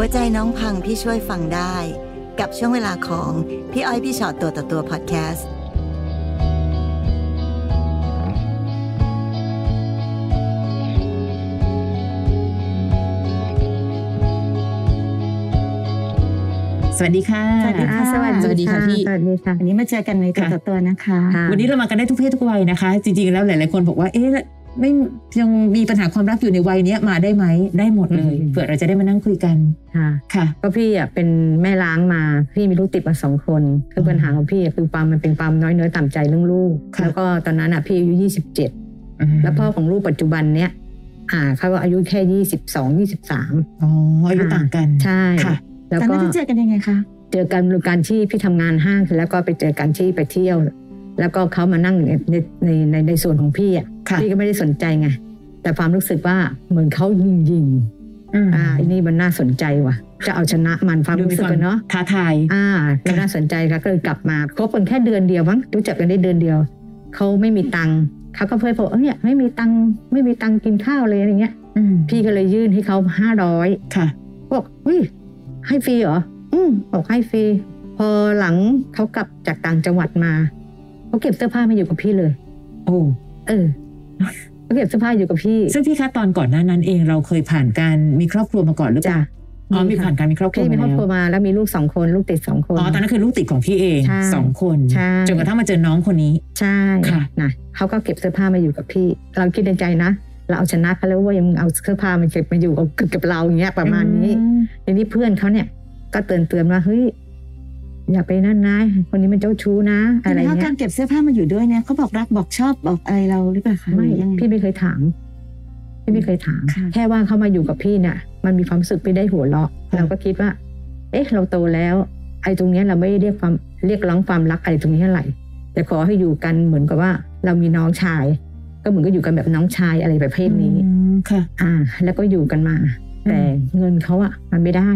หัวใจน้องพังพี่ช่วยฟังได้ กับช่วงเวลาของพี่อ้อยพี่ชอตตัวต่อตัวพอดแคสต์สวัสดีค่ะ สวัสดีค่ะ สวัสดีค่ะพี่สวัสดีค่ะ วันนี้มาเจอกันในตัวค่ะต่อตัวนะคะ วันนี้เรามากันได้ทุกเพศทุกวัยนะคะ จริงๆ แล้วหลายๆคนบอกว่า เอ๊ะ ไม่ยังมีปัญหาความรักอยู่ในวัยเนี้ยมาได้ไหมได้หมดเลยเผื่อเราจะได้มานั่งคุยกันค่ะค่ะก็พี่อะเป็นแม่ล้างมาพี่มีลูกติดมาสองคน คือปัญหาของพี่อะคือความมันเป็นความน้อยเนื้อต่ำใจเรื่องลูกค่ะแล้วก็ตอนนั้นอะพี่อายุยี่สิบเจ็ดแล้วพ่อของลูกปัจจุบันเนี้ยอ่าเขาก็อายุแค่ยี่สิบสองยี่สิบสามอ๋ออายุต่างกันใช่ค่ะแล้วตอนก็นั้นที่เจอกันยังไงคะเจอกันบการที่พี่ทำงานห้างแล้วก็ไปเจอกันที่ไปเที่ยว แล้วก็เขามานั่งในในในในในส่วนของพี่อะค่ะพี่ก็ไม่ได้สนใจไงแต่ความรู้สึกว่าเหมือนเขายิงยิงๆอืมอ่าอันนี้มันน่าสนใจว่ะ จะเอาชนะมันความดูรู้มีสึคกวามอะเนาะท้าทายอ่าแล้วน่าสนใจค่ะก็เลยกลับมาคบกันแค่เดือนเดียวมั้งรู้จักกันได้เดือนเดียวเขาไม่มีตังค์เขาก็เพื่อบอกเออเนี่ยไม่มีตังค์ไม่มีตังค์กินข้าวเลยอะไรเงี้ยอืมพี่ก็เลยยื่นให้เขาห้าร้อยค่ะบอกเฮ้ยให้ฟรีเหรออืมบอกให้ฟรีพอหลังเขากลับจากต่างจังหวัดมา เขาเก็บเสื้อผ้ามาอยู่กับพี่เลย โอ้เออเขาเก็บเสื้อผ้าอยู่กับพี่ ซึ่งพี่คะตอนก่อนหน้านั้นเองเราเคยผ่านการมีครอบครัวมาก่อนหรือเปจ้ะล่าอ๋อมีผ่านการมีครอบครัวพี่มีมาครอบแล้ครัววมาแล้วมีลูกสองคนลูกติดสองคนอ๋อตอนนั้นคือลูกติดของพี่เองใช่สองคนใช่จนกระทั่งมาเจอน้องคนนี้ ใช่ค่ะนะเขาก็เก็บเสื้อผ้ามาอยู่กับพี่ เราคิดในใจนะเราเอาชนะเขาแล้วเว่ายังเอาเสื้อผ้ามาเก็บมาอยู่กับกับเราอย่างเงี้ยประมาณนี้อืมทีนี้เพื่อนเขาเนี่ยก็เตือนเตือนว่าเฮ้ย อย่าไปนั่นนะ คนนี้มันเจ้าชู้นะ อะไรแต่ถ้าเงี้กายรเก็บเสื้อผ้ามาอยู่ด้วยเนี่ยเขาบอกรักบอกชอบบอกอะไรเราหรือเปล่าคะไม่หรือยังไงพี่ไม่เคยถามพี่ไม่เคยถามค่ะแค่ว่าเขามาอยู่กับพี่เนี่ยมันมีความรู้สึกไม่ได้หัวเราะเราก็คิดว่า เอ๊ะ เราโตแล้ว ไอ้ตรงเนี้ยเราไม่ได้เรียกความเรียกร้องความรักอะไรตรงนี้เท่าไหร่แต่ขอให้อยู่กันเหมือนกับว่า เรามีน้องชาย ก็เหมือนก็อยู่กันแบบน้องชายอะไรประเภทนี้อืมค่ะ อ่า แล้วก็อยู่กันมา แต่เงินเขาอะมันไม่ได้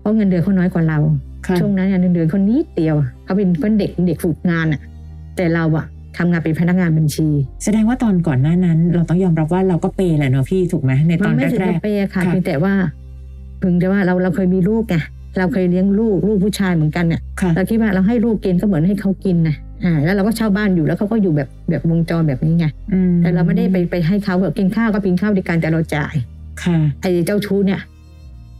เพราะเงินเดือนเขาน้อยกว่าเราค่ะ ช่วงนั้นเนี่ยเงินเดือนเขานิดเดียวเขาเป็นคนเด็กเด็กฝึกงานอะแต่เราอะทำงานเป็นพนักงานบัญชี แสดงว่าตอนก่อนหน้านั้น เราต้องยอมรับว่าเราก็เปย์แหละเนาะพี่ถูกไหมในตมัอนไม่ถึงแรกับกเปย์ค่ะค่ะเพียงแต่ว่าเพึงแต่ว่าเราเราเคยมีลูกไงเราเคยเลี้ยงลูกลูกผู้ชายเหมือนกันเนี่ยๆค่ะเราคิดว่าเราให้ลูกกินก็เหมือนให้เขากินนะอ่าแล้วเราก็เช่าบ้านอยู่แล้วเขาก็อยู่แบบแบบวงจรแบบนี้ไงอืมแต่เราไม่ได้ไปไปให้เขาแบบกินข้าวก็กินข้าวด้วยกันแต่เราจ่าย ค่ะไอ้เจ้าชู้เนี่ย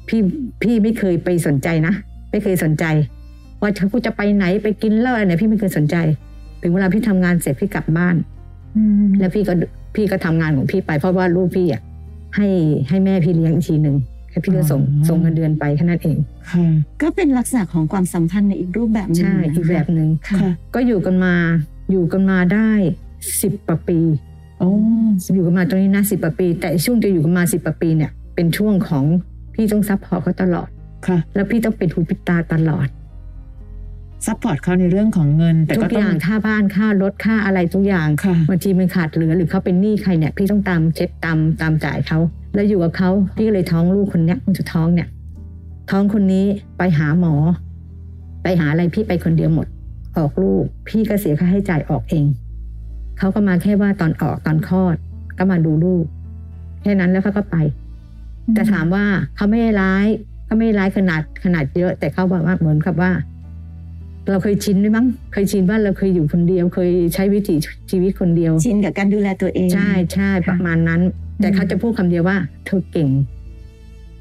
พี่พี่ไม่เคยไปสนใจนะ ไม่เคยสนใจ ว่าเขาจะไปไหนไปกินเหล้าอะไรเนี่ยพี่ไม่เคยสนใจ ถึงเวลาพี่ทำงานเสร็จพี่กลับบ้านอืมแล้วพี่ก็พี่ก็ทำงานของพี่ไปเพราะว่าลูกพี่อะให้ให้แม่พี่เลี้ยงอีกทีหนึ่งแค่พี่ก็ส่งส่งเงินเดือนไปแค่นั้นเองค่ะก็เป็นลักษณะของความสัมพันธ์ในอีกรูปแบบหนึงใช่อีกแบบหนึ่งค่ะค่ะก็อยู่กันมาอยู่กันมาได้สิบกว่าปีโอ้อยู่กันมาตรงนี้นะสิบกว่าปี แต่ช่วงจะอยู่กันมาสิบกว่าปีเนี่ย เป็นช่วงของพี่ต้อง support เขาตลอด ค่ะ แล้วพี่ต้องปิดหูปิดตาตลอด support เขาในเรื่องของเงิน แต่ทุกอองย่างก็ต้องค่าบ้านค่ารถค่าอะไรทุกอย่างค่ะบางทีมันขาดเหลือหรือเขาเป็นหนี้ใครเนี่ย พี่ต้องตามเช็ดตามตามจ่ายเขาแล้วอยู่กับเขาพี่ก็เลยท้องลูกคนเนี้ยคนสุดท้องเนี่ย ท้องคนนี้ไปหาหมอ ไปหาอะไรพี่ไปคนเดียวหมด ออกลูก พี่ก็เสียค่าให้จ่ายออกเองเขาก็มาแค่ว่าตอนออกตอนคลอด ก็มาดูลูกแค่นั้นแล้วเขาก็ไปแต่ถามว่าเขาไม่ได้ร้าย เขาไม่ได้ร้ายขนาดขนาดเยอะ แต่เขาบอกว่าเหมือนกับว่า เราเคยชินด้วยมั้งเคยชินว่าเราเคยอยู่คนเดียว เคยใช้วิถีชีวิตคนเดียว ชินกับการดูแลตัวเอง ใช่ใช่ค่ะประมาณนั้น แต่เขาจะพูดคำเดียวว่า เธอเก่ง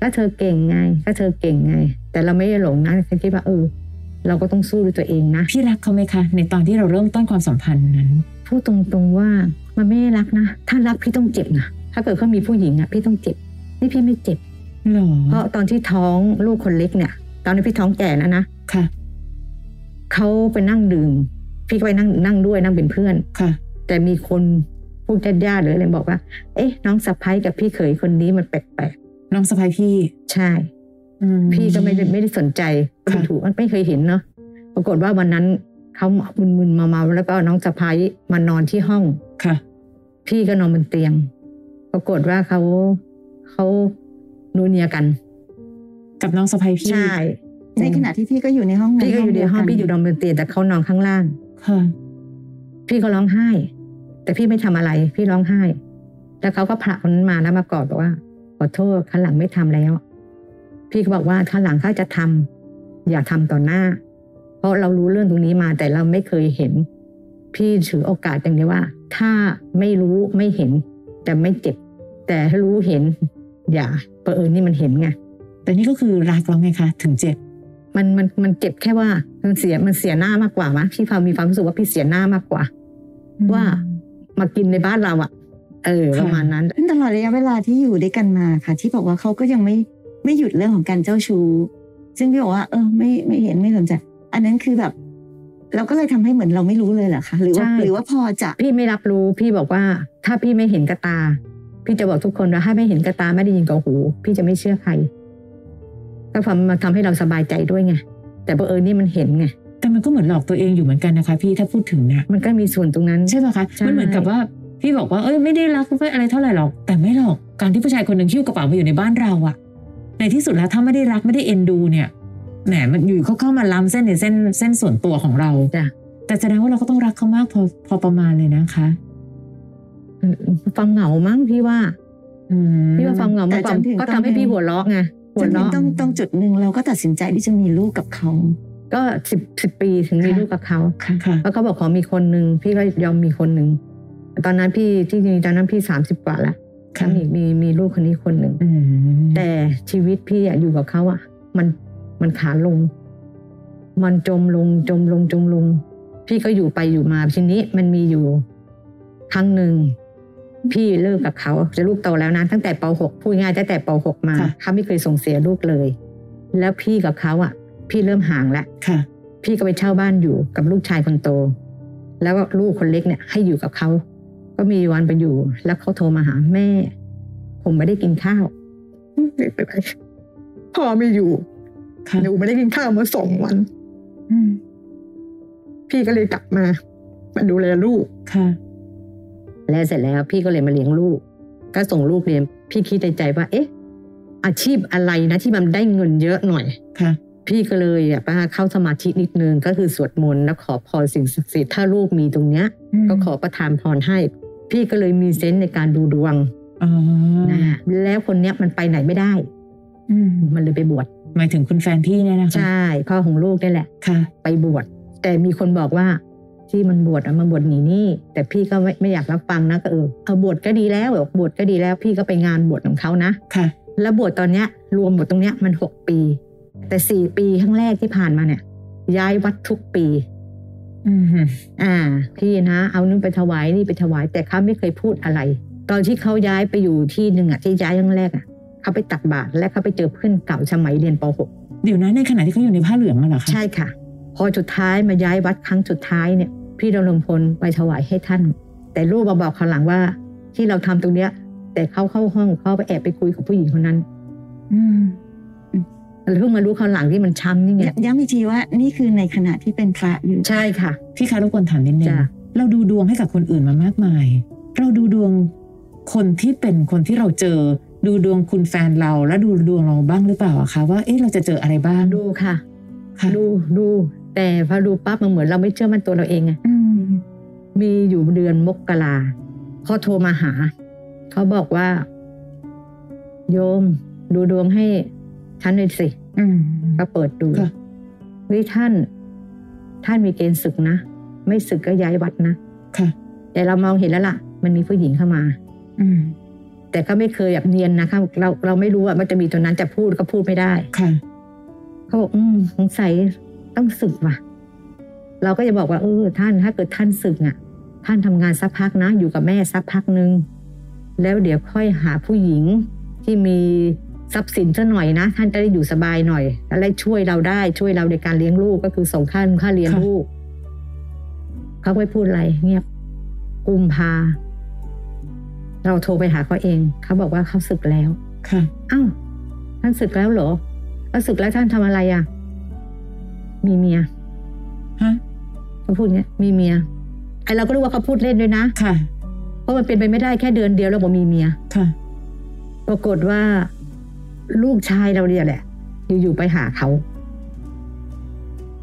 ก็เธอเก่งไง ก็เธอเก่งไง แต่เราไม่ได้หลงนะเขาคิดว่าเออ เราก็ต้องสู้ด้วยตัวเองนะพี่รักเขาไหมคะ ในตอนที่เราเริ่มต้นความสัมพันธ์นั้นพูดตรงๆว่ามันไม่ได้รักนะ ถ้ารักพี่ต้องเจ็บนะถ้าเกิดเขามีผู้หญิงอะพี่ต้องเจ็บ นี่พี่ไม่เจ็บหรอ เพราะตอนที่ท้องลูกคนเล็กเนี่ย ตอนนี้พี่ท้องแก่นะนะค่ะเขาไปนั่งดื่ม พี่ก็ไปนั่งนั่งด้วยนั่งเป็นเพื่อนค่ะ แต่มีคนพูดญาติๆหรืออะไรบอกว่า เอ๊ะ น้องสะพ้ยกับพี่เขยคนนี้มันแปลกน้องสะพ้ายพี่ๆใช่อืมพี่ก็ไม่ได้ไม่ได้สนใจค่ะไม่ถูกมันไม่เคยเห็นเนาะปรากฏว่าวันนั้นเขามึนๆเมาๆแล้วก็น้องสะพ้ยมานอนที่ห้องค่ะ พี่ก็นอนบนเตียง ปรากฏว่าเขาเขา นูเนียกัน กับน้องสะพ้ายพี่ใช่ในขณะที่พี่ก็อยู่ในห้องพี่ก็อยู่ในห้องเดีวกัพี่อยู่นอนบนเตียงแต่เขานอนข้างล่างค่ะพี่ก็ร้องไห้ แต่พี่ไม่ทำอะไร พี่ร้องไห้ แล้วเขาก็ผลักคนนั้นมาแล้วมากอดบอกว่าขอโทษครั้งหลังไม่ทำแล้ว พี่ก็บอกว่าถ้าหลังถ้าจะทำอย่าทำต่อหน้า เพราะเรารู้เรื่องตรงนี้มาแต่เราไม่เคยเห็น พี่ถือโอกาสอย่างนี้ว่า ถ้าไม่รู้ไม่เห็นจะไม่เจ็บ แต่ถ้ารู้เห็น อย่าเผอิญนี่มันเห็นไงแต่นี่ก็คือรักแล้วไงคะถึงเจ็บมันมันมันเจ็บแค่ว่ามันเสียมันเสียหน้ามากกว่ามะพี่พามีความรู้สึกว่าพี่เสียหน้ามากกว่า ว่ามากินในบ้านเราอะเออค่ะประมาณนั้นตลอดระยะเวลาที่อยู่ด้วยกันมาค่ะ ที่บอกว่าเขาก็ยังไม่ไม่หยุดเรื่องของการเจ้าชู้ซึ่งพี่บอกว่า เออไม่ไม่เห็นไม่สนใจอันนั้นคือแบบ เราก็เลยทำให้เหมือนเราไม่รู้เลยเหรอคะหรือว่าใช่หรือว่าพอจะพี่ไม่รับรู้พี่บอกว่า ถ้าพี่ไม่เห็นกระตา พี่จะบอกทุกคนว่าถ้าไม่เห็นกระตาไม่ได้ยินกับหู พี่จะไม่เชื่อใครก็ความมาทำให้เราสบายใจด้วยไงแต่บังเอิญนี่มันเห็นไงแต่มันก็เหมือนหลอกตัวเองอยู่เหมือนกันนะคะ พี่ถ้าพูดถึงนะมันก็มีส่วนตรงนั้นใช่ไหมคะใช่มันเหมือนกับว่าพี่บอกว่าเอ้ยไม่ได้รักไม่อะไรเท่าไหร่หรอก แต่ไม่หรอกการที่ผู้ชายคนหนึ่งหิ้วกระเป๋ามาอยู่ในบ้านเราอะในที่สุดแล้วถ้าไม่ได้รักไม่ได้เอ็นดูเนี่ยแหมมันอยู่เขาเข้ามาล้ำเส้นในเส้นเส้นส่วนตัวของเราจ้ะแต่แสดงว่าเราก็ต้องรักเขามากพอพอประมาณเลยนะคะ ฟังเหงามั้งพี่ว่าอืมพี่ว่าฟังเหงามากกว่าแต่จนถึงก็ทำให้ตอนนี้พี่หัวเราะไงหัวจนถึงเราะต้องต้องจุดหนึ่งเราก็ตัดสินใจที่จะมีลูกกับเขา ก็สิบสิบปีถึงมีลูกกับเขาค่ะค่ะแล้วเขาบอกขอมีคนหนึ่งพี่ก็ยอมมีคนหนึ่งตอนนั้นพี่ที่จริงๆตอนนั้นพี่สามสิบกว่าแล้วค่ะมีมีมีลูกคนนี้คนหนึ่งอืมแต่ชีวิตพี่อะอยู่กับเขาอะมันมันขาลง มันจมลงจมลงจมลง พี่ก็อยู่ไปอยู่มาทีนี้มันมีอยู่ ครั้งหนึ่ง พี่เลิกกับเขาจะลูกโตแล้วนะตั้งแต่ป .6 พูดง่ายๆตั้งแต่ป .6 มาเขาไม่เคยส่งเสียลูกเลย แล้วพี่กับเขาอะพี่เริ่มห่างแล้วค่ะพี่ก็ไปเช่าบ้านอยู่กับลูกชายคนโต แล้วก็ลูกคนเล็กเนี่ยให้อยู่กับเขาก็มีวันไปอยู่ แล้วเขาโทรมาหาแม่ ผมไม่ได้กินข้าวไม่เป็นไรพ่อไม่อยู่ค่ะหนูไม่ได้กินข้าวมาสองวันอืมพี่ก็เลยกลับมา มาดูแลลูกค่ะ แล้วเสร็จแล้วพี่ก็เลยมาเลี้ยงลูก ก็ส่งลูกเรียน พี่คิดในใจว่า เอ๊ะ อาชีพอะไรนะที่มันได้เงินเยอะหน่อยค่ะ พี่ก็เลยแบบว่าเข้าสมาธินิดนึงก็คือสวดมนต์แล้วขอพรสิ่งศักดิ์สิทธิ์ถ้าลูกมีตรงเนี้ย ก็ขอประทานพรให้ พี่ก็เลยมีเซนส์ในการดูดวงอ๋อนะฮะแล้วคนเนี้ยมันไปไหนไม่ได้อืมมันเลยไปบวชหมายถึงคุณแฟนพี่เนี่ยนะคะใช่พ่อของลูกนี่แหละค่ะ ไปบวชแต่มีคนบอกว่า ที่มันบวชอะมันบวชหนีหนี้แต่พี่ก็ไม่ไม่อยากรับฟังนะก็เออเอาบวชก็ดีแล้วบอกบวชก็ดีแล้ว พี่ก็ไปงานบวชของเขานะค่ะ แล้วบวชตอนเนี้ยรวมบวชตรงเนี้ยมันหกปี แต่สี่ปีครั้งแรกที่ผ่านมาเนี่ย ย้ายวัดทุกปีอืมอ่า พี่นะ เอานู่นไปถวายนี่ไปถวาย แต่เขาไม่เคยพูดอะไร ตอนที่เขาย้ายไปอยู่ที่หนึ่งอะที่ย้ายครั้งแรกอะเขาไปตักบาตรและเขาไปเจอเพื่อนเก่าสมัยเรียนปเดี๋ยวนะในขณะที่เขาอยู่ในผ้าเหลืองอะเหรอ .6 คะใช่ค่ะ พอสุดท้ายมาย้ายวัดครั้งสุดท้ายเนี่ย พี่ดำรงพลไปถวายให้ท่าน แต่ลูกมาบอกเขาวหลังว่า ที่เราทำตรงเนี้ย แต่เขาเข้าห้องเขาไปแอบไปคุยกับผู้หญิงคนนั้น อืมแล้วเพิ่งมารู้เขาวหลังที่มันช้ำนี่ไงยย้ำอีกทีว่า นี่คือในขณะที่เป็นพระอยู่ใช่ค่ะ พี่คะรบกวนถามนิดนึงจ้ะเราดูดวงให้กับคนอื่นมามากมาย เราดูดวงคนที่เป็นคนที่เราเจอ ดูดวงคุณแฟนเรา แล้วดูดวงเราบ้างหรือเปล่าอะคะว่าเอ๊ะเราจะเจออะไรบ้างดูค่ะค่ะดูดู แต่พอดูปั๊บมันเหมือนเราไม่เชื่อมันตัวเราเองไงอืมมีอยู่เดือนมกราเขาโทรมาหา เขาบอกว่า โยม ดูดวงให้ฉันหน่อยสิอืมก็เปิดดูค่ะเฮ้ยท่าน ท่านมีเกณฑ์ศึกนะ ไม่ศึกก็ย้ายวัดนะค่ะแต่เรามองเห็นแล้วล่ะ มันมีผู้หญิงเข้ามาอืมแต่ก็ไม่เคยแบบเนียนนะคะเราเราไม่รู้ว่ามันจะมีตัวนั้นจะพูดก็พูดไม่ได้ค่ะเขาบอกอืมสงสัย ต้องศึกว่ะ เราก็จะบอกว่าเออท่านถ้าเกิดท่านศึกอะ ท่านทำงานสักพักนะ อยู่กับแม่สักพักหนึ่งแล้วเดี๋ยวค่อยหาผู้หญิงที่มีทรัพย์สินซะหน่อยนะ ท่านจะได้อยู่สบายหน่อยอะไรช่วยเราได้ช่วยเราในการเลี้ยงลูกก็คือส่งค่าค่าเลี้ยงค่ะลูกเขาไม่พูดอะไรเงียบกุมภาเราโทรไปหาเขาเองเขาบอกว่าเขาศึกแล้ว ค่ะ อ้าวท่านศึกแล้วเหรอแล้วศึกแล้วท่านทำอะไรอะ มีเมียฮะเขาพูดเงี้ยมีเมียไอเราก็รู้ว่าเขาพูดเล่นด้วยนะค่ะ เพราะมันเป็นไปไม่ได้แค่เดือนเดียวแล้วบอกมีเมียค่ะ ปรากฏว่าลูกชายเราเนี่ยแหละ อยู่ๆไปหาเขา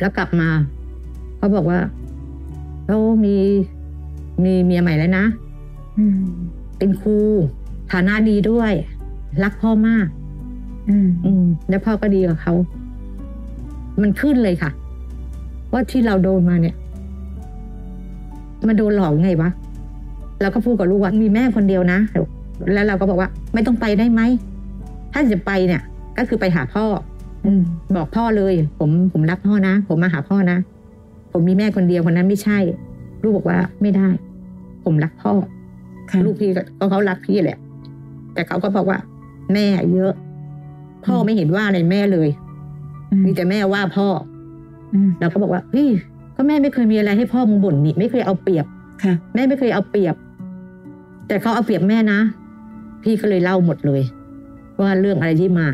แล้วกลับมาเขาบอกว่าเขามีมีเมียใหม่แล้วนะอืมเป็นครูฐานะดีด้วย รักพ่อมาก อืมอืมแล้วพ่อก็ดีกับเขา มันขึ้นเลยค่ะ ว่าที่เราโดนมาเนี่ย มันโดนหลอกไงวะเราก็พูดกับลูกว่ามีแม่คนเดียวนะ แล้วเราก็บอกว่า ไม่ต้องไปได้ไหม ถ้าจะไปเนี่ย ก็คือไปหาพ่อ อืมบอกพ่อเลย ผมผมรักพ่อนะ ผมมาหาพ่อนะ ผมมีแม่คนเดียวคนนั้นไม่ใช่ ลูกบอกว่าไม่ได้ ผมรักพ่อค่ะลูกพี่ก็เขารักพี่แหละ แต่เขาก็บอกว่า แม่เยอะ พ่อไม่เห็นว่าอะไรแม่เลย มีแต่แม่ว่าพ่ออืมเราก็บอกว่าเฮ้ยก็แม่ไม่เคยมีอะไรให้พ่อมึงบ่นนี่ไม่เคยเอาเปรียบค่ะ แม่ไม่เคยเอาเปรียบ แต่เขาเอาเปรียบแม่นะ พี่ก็เลยเล่าหมดเลย ว่าเรื่องอะไรที่มา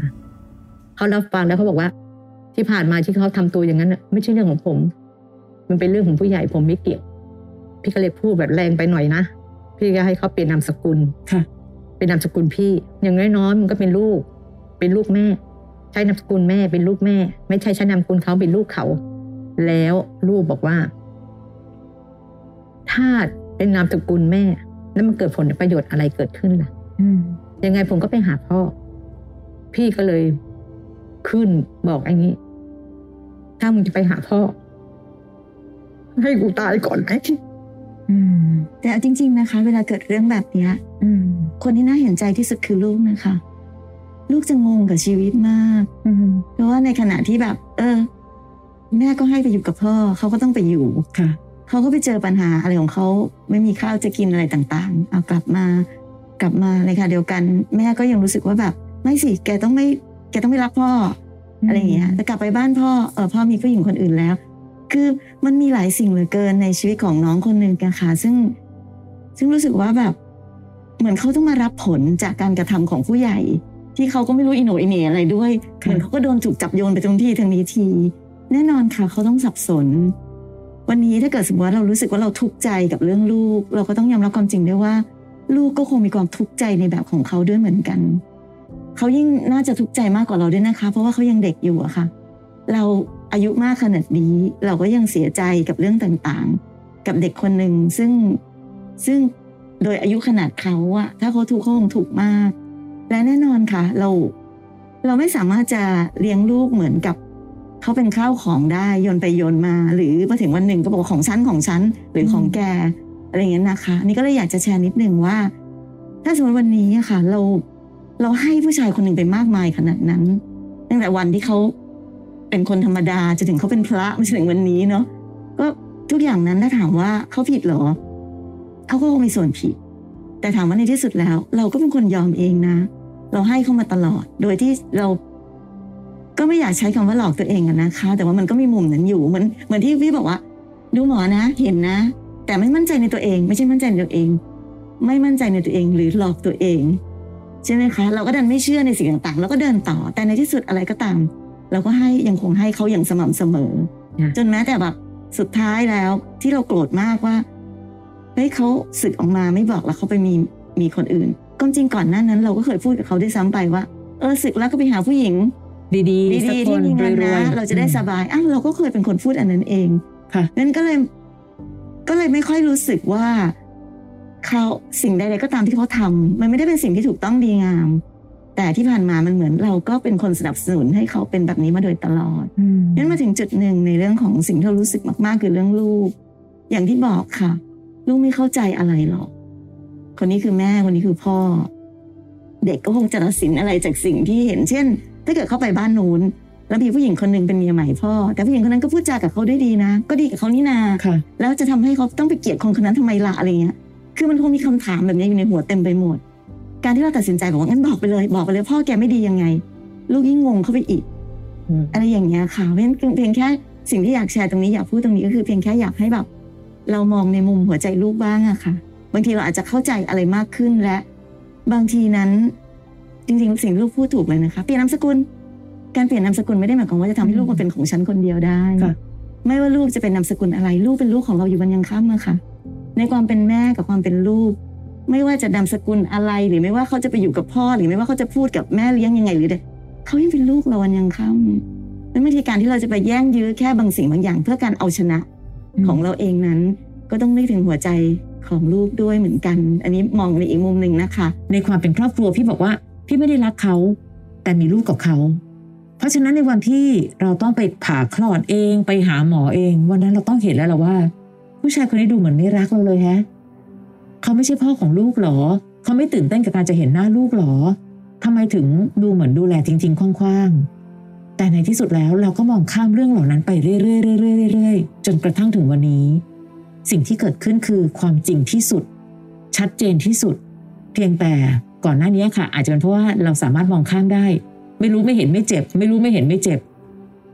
เขารับฟังแล้วเขาบอกว่า ที่ผ่านมาที่เขาทำตัวอย่างนั้นน่ะไม่ใช่เรื่องของผม มันเป็นเรื่องของผู้ใหญ่ผมไม่เกี่ยว พี่ก็เลยพูดแบบแรงไปหน่อยนะพี่ก็ให้เขาเปลี่ยนนามสกุลค่ะ เป็นนามสกุลพี่ อย่างน้อยๆมันก็เป็นลูก เป็นลูกแม่ ใช้นามสกุลแม่เป็นลูกแม่ ไม่ใช่ใช้นามสกุลเขาเป็นลูกเขา แล้วลูกบอกว่า ถ้าเป็นนามสกุลแม่ แล้วมันเกิดผลประโยชน์อะไรเกิดขึ้นล่ะอืมยังไงผมก็ไปหาพ่อ พี่ก็เลยขึ้นบอกไอ้นี้ ถ้ามึงจะไปหาพ่อ ให้กูตายก่อนไหมอืมแต่เอาจริง ๆนะคะ เวลาเกิดเรื่องแบบเนี้ยอืมคนที่น่าเห็นใจที่สุดคือลูกนะคะ ลูกจะงงกับชีวิตมากอืมเพราะว่าในขณะที่แบบ เออ แม่ก็ให้ไปอยู่กับพ่อเขาก็ต้องไปอยู่ค่ะเขาก็ไปเจอปัญหาอะไรของเขาไม่มีข้าวจะกินอะไรต่างๆ เอากลับมากลับมาเลยค่ะเดียวกัน แม่ก็ยังรู้สึกว่าแบบ ไม่สิแกต้องไม่แกต้องไม่รักพ่ออะไรอย่างเงี้ยแต่กลับไปบ้านพ่อเออพ่อมีผู้หญิงคนอื่นแล้ว คือมันมีหลายสิ่งเหลือเกินในชีวิตของน้องคนหนึ่งนะคะซึ่ง ซึ่งรู้สึกว่าแบบ เหมือนเขาต้องมารับผลจากการกระทำของผู้ใหญ่ ที่เขาก็ไม่รู้อิโหนอิเหน่อะไรด้วยค่ะเหมือนเขาก็โดนถูกจับโยนไปตรงที่ทางนี้ที แน่นอนค่ะเขาต้องสับสน วันนี้ถ้าเกิดสมมติว่าเรารู้สึกว่าเราทุกข์ใจกับเรื่องลูก เราก็ต้องยอมรับความจริงด้วยว่า ลูกก็คงมีความทุกข์ใจในแบบของเขาด้วยเหมือนกันเขายิ่งน่าจะทุกข์ใจมากกว่าเราด้วยนะคะ เพราะว่าเขายังเด็กอยู่อะค่ะ เราอายุมากขนาดนี้ เราก็ยังเสียใจกับเรื่องต่างๆ กับเด็กคนหนึ่งซึ่งซึ่งโดยอายุขนาดเขาอะถ้าเขาทุกข์เขาคงถูกข์มาก และแน่นอนค่ะ เราเราไม่สามารถจะเลี้ยงลูกเหมือนกับเขาเป็นข้าวของได้โยนไปโยนมา หรือมาถึงวันหนึ่งก็บอกของฉันของฉันหรือของแกอะไรอย่างเงี้ยนะคะ นี่ก็เลยอยากจะแชร์นิดนึงว่า ถ้าสมมติวันนี้ค่ะ เราเราให้ผู้ชายคนหนึ่งไปมากมายขนาดนั้นตั้งแต่วันที่เขาเป็นคนธรรมดาจนถึงเขาเป็นพระมาถึงวันนี้เนาะก็ทุกอย่างนั้นถ้าถามว่าเขาผิดหรอเขาก็คงมีส่วนผิด แต่ถามว่าในที่สุดแล้ว เราก็เป็นคนยอมเองนะ เราให้เขามาตลอด โดยที่เราก็ไม่อยากใช้คำว่าหลอกตัวเองอะนะคะ แต่ว่ามันก็มีมุมนั้นอยู่เหมือนเหมือนที่พี่บอกว่า ดูหมอนะเห็นนะ แต่ไม่มั่นใจในตัวเอง ไม่ใช่มั่นใจในตัวเอง ไม่มั่นใจในตัวเองหรือหลอกตัวเอง ใช่ไหมคะ เราก็ดันไม่เชื่อในสิ่งต่างๆ แล้วก็เดินต่อแต่ในที่สุดอะไรก็ตาม เราก็ให้ยังคงให้เขาอย่างสม่ำเสมอค่ะจนแม้แต่แบบสุดท้ายแล้วที่เราโกรธมากว่าเฮ้ยเขาสึกออกมาไม่บอกแล้วเขาไปมีมีคนอื่น ก็จริงก่อนหน้านั้น เราก็เคยพูดกับเขาด้วยซ้ำไปว่า เออสึกแล้วก็ไปหาผู้หญิง ดีๆสักดีๆคที่นมีเงินรวนะยๆเราจะได้สบายอ้าวเราก็เคยเป็นคนพูดอันนั้นเองค่ะนั่นก็เลย ก็เลยไม่ค่อยรู้สึกว่าเขาสิ่งใดๆก็ตามที่เขาทำมันไม่ได้เป็นสิ่งที่ถูกต้องดีงาม แต่ที่ผ่านมามันเหมือนเราก็เป็นคนสนับสนุนให้เขาเป็นแบบนี้มาโดยตลอดอืมนั่นมาถึงจุดหนึ่งในเรื่องของสิ่งที่เรารู้สึกมากๆคือเรื่องลูก อย่างที่บอกค่ะ ลูกไม่เข้าใจอะไรหรอก คนนี้คือแม่คนนี้คือพ่อ เด็กก็คงจะตัดสินอะไรจากสิ่งที่เห็น เช่น ถ้าเกิดเข้าไปบ้านนู้นแล้วมีผู้หญิงคนหนึ่งเป็นเมียใหม่พ่อ แต่ผู้หญิงคนนั้นก็พูดจากับเขาได้ดีนะ ก็ดีกับเขานี่นาค่ะแล้วจะทำให้เขาต้องไปเกลียดคนคนนั้นทำไมล่ะอะไรเงี้ยคือมันคงมีคำถามแบบนี้อยู่ในหัวเต็มไปหมด การที่เราตัดสินใจบอกว่างั้นบอกไปเลยบอกไปเลยพ่อแกไม่ดียังไง ลูกยิ่งงงเข้าไปอีกอืมอะไรอย่างเงี้ยค่ะเพราะฉะนั้นเพียงแค่สิ่งที่อยากแชร์ตรงนี้อยากพูดตรงนี้ก็คือเพียงแค่อยากให้แบบเรามองในมุมหัวใจลูกบ้างอะค่ะ บางทีเราอาจจะเข้าใจอะไรมากขึ้นและ บางทีนั้น จริงๆ สิ่งที่ลูกพูดถูกเลยนะคะ เปลี่ยนนามสกุล การเปลี่ยนนามสกุลไม่ได้หมายความว่าจะทำให้ลูกมาเป็นของฉันคนเดียวได้ค่ะไม่ว่าลูกจะเป็นนามสกุลอะไร ลูกเป็นลูกของเราอยู่วันยังค่ำอะค่ะ ในความเป็นแม่กับความเป็นลูก ไม่ว่าจะนามสกุลอะไร หรือไม่ว่าเขาจะไปอยู่กับพ่อ หรือไม่ว่าเขาจะพูดกับแม่เลี้ยงยังไงหรือใดเขายังเป็นลูกเราวันยังค่ำและบางทีการที่เราจะไปแย่งยื้อแค่บางสิ่งบางอย่าง เพื่อการเอาชนะของเราเองนั้น ก็ต้องนึกถึงหัวใจ ของลูกด้วยเหมือนกัน อันนี้มองในอีกมุมหนึ่งนะคะ ในความเป็นครอบครัวพี่บอกว่า พี่ไม่ได้รักเขา แต่มีลูกกับเขา เพราะฉะนั้นในวันที่เราต้องไปผ่าคลอดเองไปหาหมอเอง วันนั้นเราต้องเห็นแล้วล่ะว่า ผู้ชายคนนี้ดูเหมือนไม่รักเราเลยแฮะเขาไม่ใช่พ่อของลูกหรอ เขาไม่ตื่นเต้นกับการจะเห็นหน้าลูกหรอทำไมถึงดูเหมือนดูแลทิ้งๆคว้างๆแต่ในที่สุดแล้วเราก็มองข้ามเรื่องเหล่านั้นไปเรื่อยๆเรื่อยๆเรื่อยๆจนกระทั่งถึงวันนี้ สิ่งที่เกิดขึ้นคือความจริงที่สุด ชัดเจนที่สุด เพียงแต่ก่อนหน้านี้ค่ะ อาจจะเป็นเพราะว่าเราสามารถมองข้ามได้ ไม่รู้ไม่เห็นไม่เจ็บ ไม่รู้ไม่เห็นไม่เจ็บ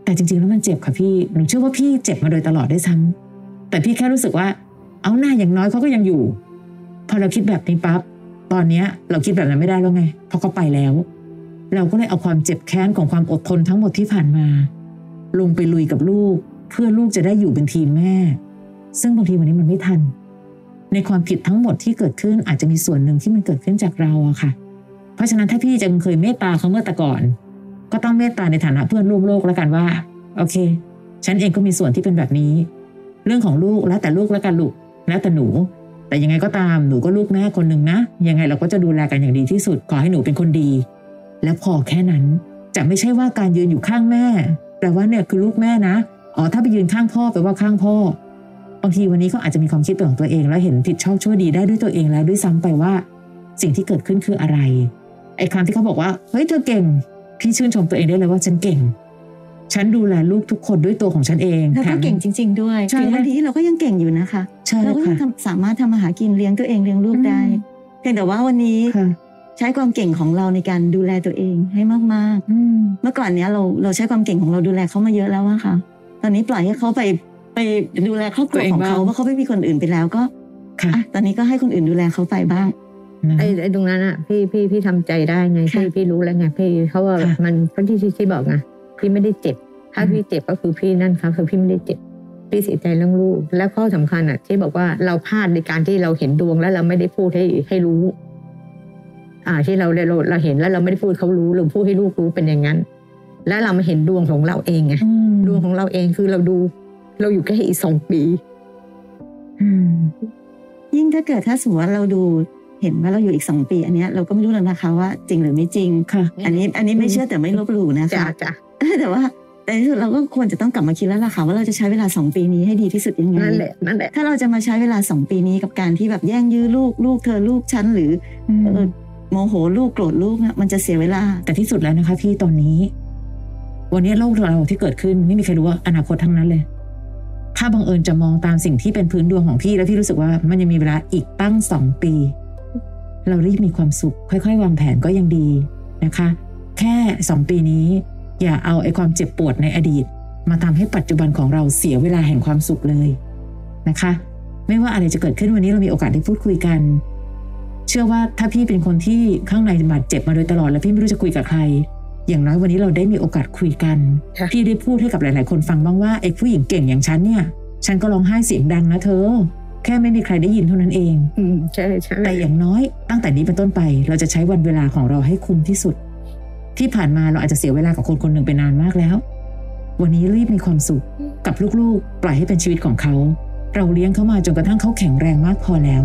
แต่จริงๆแล้วมันเจ็บค่ะพี่หนูเชื่อว่าพี่เจ็บมาโดยตลอดได้วยซ้ำแต่พี่แค่รู้สึกว่า เอาหน้าอย่างน้อยเขาก็ยังอยู่ พอเราคิดแบบนี้ปั๊บตอนเนี้ยเราคิดแบบนั้นไม่ได้แล้วไง เพราะเขาไปแล้ว เราก็เลยเอาความเจ็บแค้นของความอดทนทั้งหมดที่ผ่านมา ลงไปลุยกับลูก เพื่อลูกจะได้อยู่เป็นทีมแม่ ซึ่งบางทีวันนี้มันไม่ทัน ในความผิดทั้งหมดที่เกิดขึ้นอาจจะมีส่วนหนึ่งที่มันเกิดขึ้นจากเราอะค่ะ เพราะฉะนั้นถ้าพี่จะเคยเมตตาเขาเมื่อแต่ก่อน ก็ต้องเมตตาในฐานะเพื่อนร่วมโลกแล้วกันว่า โอเค ฉันเองก็มีส่วนที่เป็นแบบนี้ เรื่องของลูกแล้วแต่ลูกแล้วกันลูกแล้วแต่หนู แต่ยังไงก็ตามหนูก็ลูกแม่คนหนึ่งนะยังไงเราก็จะดูแลกันอย่างดีที่สุดขอให้หนูเป็นคนดี แล้วพอแค่นั้นจะไม่ใช่ว่าการยืนอยู่ข้างแม่แปลว่าเนี่ยคือลูกแม่นะอ๋อถ้าไปยืนข้างพ่อแปลว่าข้างพ่อ บางทีวันนี้เขาอาจจะมีความคิดเป็นของตัวเอง แล้วเห็นผิดชอบชั่วดีได้ด้วยตัวเองแล้วด้วยซ้ำไปว่า สิ่งที่เกิดขึ้นคืออะไรไอ้คำที่เขาบอกว่าเฮ้ยเธอเก่ง พี่ชื่นชมตัวเองได้เลยว่าฉันเก่ง ฉันดูแลลูกทุกคนด้วยตัวของฉันเองแล้วก็แถมเก่งจริง ๆ ด้วยใช่ถึงวันนี้เราก็ยังเก่งอยู่นะคะใช่เราก็ยัค่ะงทำสามารถทำมาหากินเลี้ยงตัวเองเลี้ยงลูกได้อืมเพียงแต่ว่าวันนี้ค่ะใช้ความเก่งของเราในการดูแลตัวเองให้มากอืมๆเมื่อก่อนเนี้ยเราเราใช้ความเก่งของเราดูแลเขามาเยอะแล้วอะค่ะ ตอนนี้ปล่อยให้เขาไป ไปดูแลครอบครัวของเขาเพราะเขาไม่มีคนอื่นไปแล้วก็ค่ะอะตอนนี้ก็ให้คนอื่นดูแลเขาไปบ้างนะไอ้ไอ้ตรงนั้นอะพี่พี่พี่ทำใจได้ไงพี่ค่ะพี่รู้แล้วไงพี่เขาว่าค่ะมันเพราะที่ที่ที่บอกไงพี่ไม่ได้เจ็บ ถ้าอืมพี่เจ็บก็คือพี่นั่นครับคือพี่ไม่ได้เจ็บพี่เสียใจเรื่องลูก และข้อสำคัญอะ ที่บอกว่าเราพลาดในการที่เราเห็นดวงแล้วเราไม่ได้พูดให้ให้รู้ อ่าที่เราเราเราเห็นแล้วเราไม่ได้พูดเขารู้หรือพูดให้ลูกรู้เป็นอย่างนั้น แล้วเรามาเห็นดวงของเราเองไงอืมดวงของเราเองคือเราดู เราอยู่แค่อีกสองปีอืมยิ่งถ้าเกิดถ้าสมมติว่าเราดูเห็นว่าเราอยู่อีกสองปี อันเนี้ยเราก็ไม่รู้แล้วนะคะว่าจริงหรือไม่จริงค่ะ อันนี้อันนี้ไม่เชื่อแต่ไม่ลบหลู่นะจ้ะคะจ้ะแต่ว่าแต่ที่สุดเราก็ควรจะต้องกลับมาคิดแล้วล่ะค่ะว่าเราจะใช้เวลาสองปีนี้ให้ดีที่สุดยังไงนั่นแหละนั่นแหละถ้าเราจะมาใช้เวลาสองปีนี้กับการที่แบบแย่งยื้อลูกลูกเธอลูกฉันหรืออืมเออโมโหลูกโกรธลูกเนี่ยมันจะเสียเวลา แต่ที่สุดแล้วนะคะพี่ตอนนี้ วันนี้โลกเราที่เกิดขึ้นไม่มีใครรู้ว่าอนาคตทั้งนั้นเลย ถ้าบังเอิญจะมองตามสิ่งที่เป็นพื้นดวงของพี่ แล้วพี่รู้สึกว่ามันยังมีเวลาอีกตั้งสองปี เรารีบมีความสุข ค่อย ๆ วางแผนก็ยังดีนะคะ แค่สองปีนี้ อย่าเอาไอ้ความเจ็บปวดในอดีต มาทำให้ปัจจุบันของเราเสียเวลาแห่งความสุขเลยนะคะ ไม่ว่าอะไรจะเกิดขึ้นวันนี้เรามีโอกาสได้พูดคุยกัน เชื่อว่าถ้าพี่เป็นคนที่ข้างในบาดเจ็บมาโดยตลอด แล้วพี่ไม่รู้จะคุยกับใคร อย่างน้อยวันนี้เราได้มีโอกาสคุยกันค่ะพี่ได้พูดให้กับหลาย ๆ คนฟังบ้างว่าไอ้ผู้หญิงเก่งอย่างฉันเนี่ย ฉันก็ร้องไห้เสียงดังนะเธอ แค่ไม่มีใครได้ยินเท่านั้นเองอืมใช่ใช่แต่อย่างน้อยตั้งแต่นี้เป็นต้นไป เราจะใช้วันเวลาของเราให้คุ้มที่สุด ที่ผ่านมาเราอาจจะเสียเวลากับคนคนหนึ่งไปนานมากแล้ว วันนี้รีบมีความสุขกับลูก ๆ ปล่อยให้เป็นชีวิตของเขา เราเลี้ยงเขามาจนกระทั่งเขาแข็งแรงมากพอแล้ว